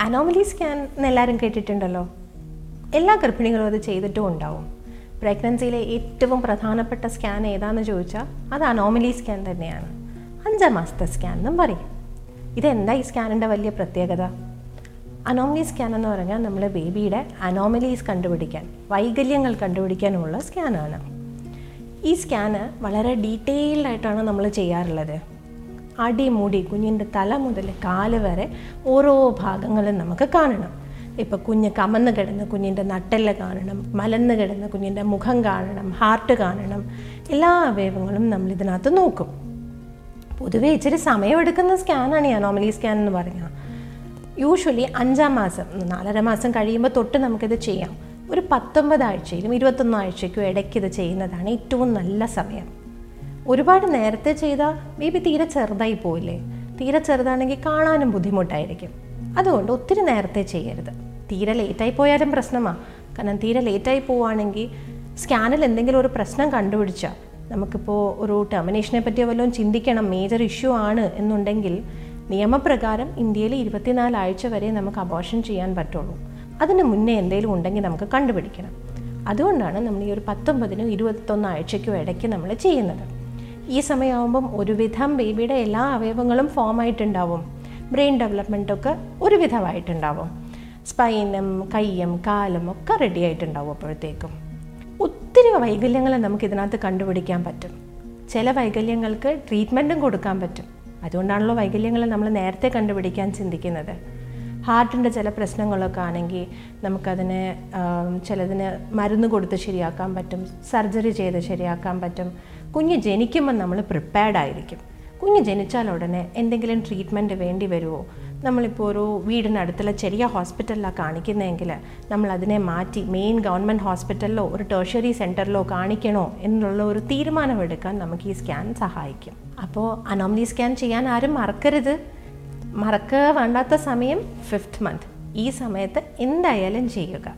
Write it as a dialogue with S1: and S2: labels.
S1: Anomaly scan എന്ന് എല്ലാവരും കേട്ടിട്ടുണ്ടല്ലോ. എല്ലാ ഗർഭിണികളും അത് ചെയ്തിട്ടും ഉണ്ടാവും. പ്രഗ്നൻസിയിലെ ഏറ്റവും പ്രധാനപ്പെട്ട സ്കാൻ ഏതാന്ന് ചോദിച്ചാൽ അത് അനോമലി സ്കാൻ തന്നെയാണ്. അഞ്ചാം മാസത്തെ സ്കാൻ എന്നും പറയും. ഇതെന്താ ഈ സ്കാനിന്റെ വലിയ പ്രത്യേകത? അനോമലി സ്കാൻ എന്ന് പറഞ്ഞാൽ നമ്മൾ ബേബിയുടെ അനോമലീസ് കണ്ടുപിടിക്കാൻ വൈകല്യങ്ങൾ കണ്ടുപിടിക്കാനുള്ള സ്കാനാണ് ഈ സ്കാന് വളരെ ഡീറ്റെയിൽഡായിട്ടാണ് നമ്മൾ ചെയ്യാറുള്ളത്. അടിമുടി കുഞ്ഞിന്റെ തല മുതൽ കാൽ വരെ ഓരോ ഭാഗങ്ങളും നമുക്ക് കാണണം. ഇപ്പോൾ കുഞ്ഞ് കമന്ന് കിടന്ന് കുഞ്ഞിന്റെ നട്ടെല്ല് കാണണം മലന്ന് കിടന്ന് കുഞ്ഞിന്റെ മുഖം കാണണം ഹാർട്ട് കാണണം എല്ലാ അവയവങ്ങളും നമ്മൾ ഇതിനകത്ത് നോക്കും. പൊതുവേ ഇച്ചിരി സമയമെടുക്കുന്ന സ്കാനാണ് ഈ അനോമലി സ്കാൻ എന്ന് പറഞ്ഞാൽ യൂഷ്വലി അഞ്ചാം മാസം നാലര മാസം കഴിയുമ്പോൾ തൊട്ട് നമുക്കിത് ചെയ്യാം. ഒരു പത്തൊമ്പത് ആഴ്ചയിലും ഇരുപത്തൊന്ന് ആഴ്ചയ്ക്കും ഇടയ്ക്ക് ഇത് ചെയ്യുന്നതാണ് ഏറ്റവും നല്ല സമയം. ഒരുപാട് നേരത്തെ ചെയ്താൽ ബി തീരെ ചെറുതായി പോയില്ലേ? തീരെ ചെറുതാണെങ്കിൽ കാണാനും ബുദ്ധിമുട്ടായിരിക്കും. അതുകൊണ്ട് ഒത്തിരി നേരത്തെ ചെയ്യരുത്. തീരെ ലേറ്റായി പോയാലും പ്രശ്നമാണ് കാരണം തീരെ ലേറ്റായി പോവുകയാണെങ്കിൽ സ്കാനിൽ എന്തെങ്കിലും ഒരു പ്രശ്നം കണ്ടുപിടിച്ചാൽ നമുക്കിപ്പോൾ ഒരു ടെർമിനേഷനെ പറ്റിയോ വല്ലതും ചിന്തിക്കണം. മേജർ ഇഷ്യൂ ആണ് എന്നുണ്ടെങ്കിൽ നിയമപ്രകാരം ഇന്ത്യയിൽ ഇരുപത്തിനാല് ആഴ്ച വരെ നമുക്ക് അബോഷൻ ചെയ്യാൻ പറ്റുള്ളൂ. അതിന് മുന്നേ എന്തെങ്കിലും ഉണ്ടെങ്കിൽ നമുക്ക് കണ്ടുപിടിക്കണം. അതുകൊണ്ടാണ് നമ്മൾ ഈ ഒരു പത്തൊമ്പതിനും ഇരുപത്തൊന്ന് ആഴ്ചയ്ക്കും ഇടയ്ക്ക് നമ്മൾ ചെയ്യുന്നത്. ഈ സമയമാകുമ്പം ഒരുവിധം ബേബിയുടെ എല്ലാ അവയവങ്ങളും ഫോം ആയിട്ടുണ്ടാവും. ബ്രെയിൻ ഡെവലപ്മെന്റൊക്കെ ഒരുവിധമായിട്ടുണ്ടാവും. സ്പൈനും കയ്യും കാലും ഒക്കെ റെഡി ആയിട്ടുണ്ടാവും അപ്പോഴത്തേക്കും. ഒത്തിരി വൈകല്യങ്ങൾ നമുക്ക് ഇതിനകത്ത് കണ്ടുപിടിക്കാൻ പറ്റും. ചില വൈകല്യങ്ങൾക്ക് ട്രീറ്റ്മെന്റും കൊടുക്കാൻ പറ്റും. അതുകൊണ്ടാണല്ലോ വൈകല്യങ്ങൾ നമ്മൾ നേരത്തെ കണ്ടുപിടിക്കാൻ ചിന്തിക്കുന്നത്. ഹാർട്ടിന്റെ ചില പ്രശ്നങ്ങളൊക്കെ ആണെങ്കിൽ നമുക്കതിനെ ചിലതിന് മരുന്ന് കൊടുത്ത് ശരിയാക്കാൻ പറ്റും സർജറി ചെയ്ത് ശരിയാക്കാൻ പറ്റും. കുഞ്ഞ് ജനിക്കുമ്പോൾ നമ്മൾ പ്രിപ്പയർഡ് ആയിരിക്കും. കുഞ്ഞ് ജനിച്ചാൽ ഉടനെ എന്തെങ്കിലും ട്രീറ്റ്മെന്റ് വേണ്ടി വരുമോ? നമ്മളിപ്പോൾ ഒരു വീടിനടുത്തുള്ള ചെറിയ ഹോസ്പിറ്റലിലാണ് കാണിക്കുന്നതെങ്കിൽ നമ്മൾ അതിനെ മാറ്റി മെയിൻ ഗവൺമെന്റ് ഹോസ്പിറ്റലിലോ ഒരു ടേർഷറി സെന്ററിലോ കാണിക്കണോ എന്നുള്ള ഒരു തീരുമാനമെടുക്കാൻ നമുക്ക് ഈ സ്കാൻ സഹായിക്കും. അപ്പോൾ അനോമലി സ്കാൻ ചെയ്യാൻ ആരും മറക്കരുത്. മറക്കുക വേണ്ടാത്ത സമയം ഫിഫ്ത്ത് മന്ത് ഈ സമയത്ത് എന്തായാലും ചെയ്യുക.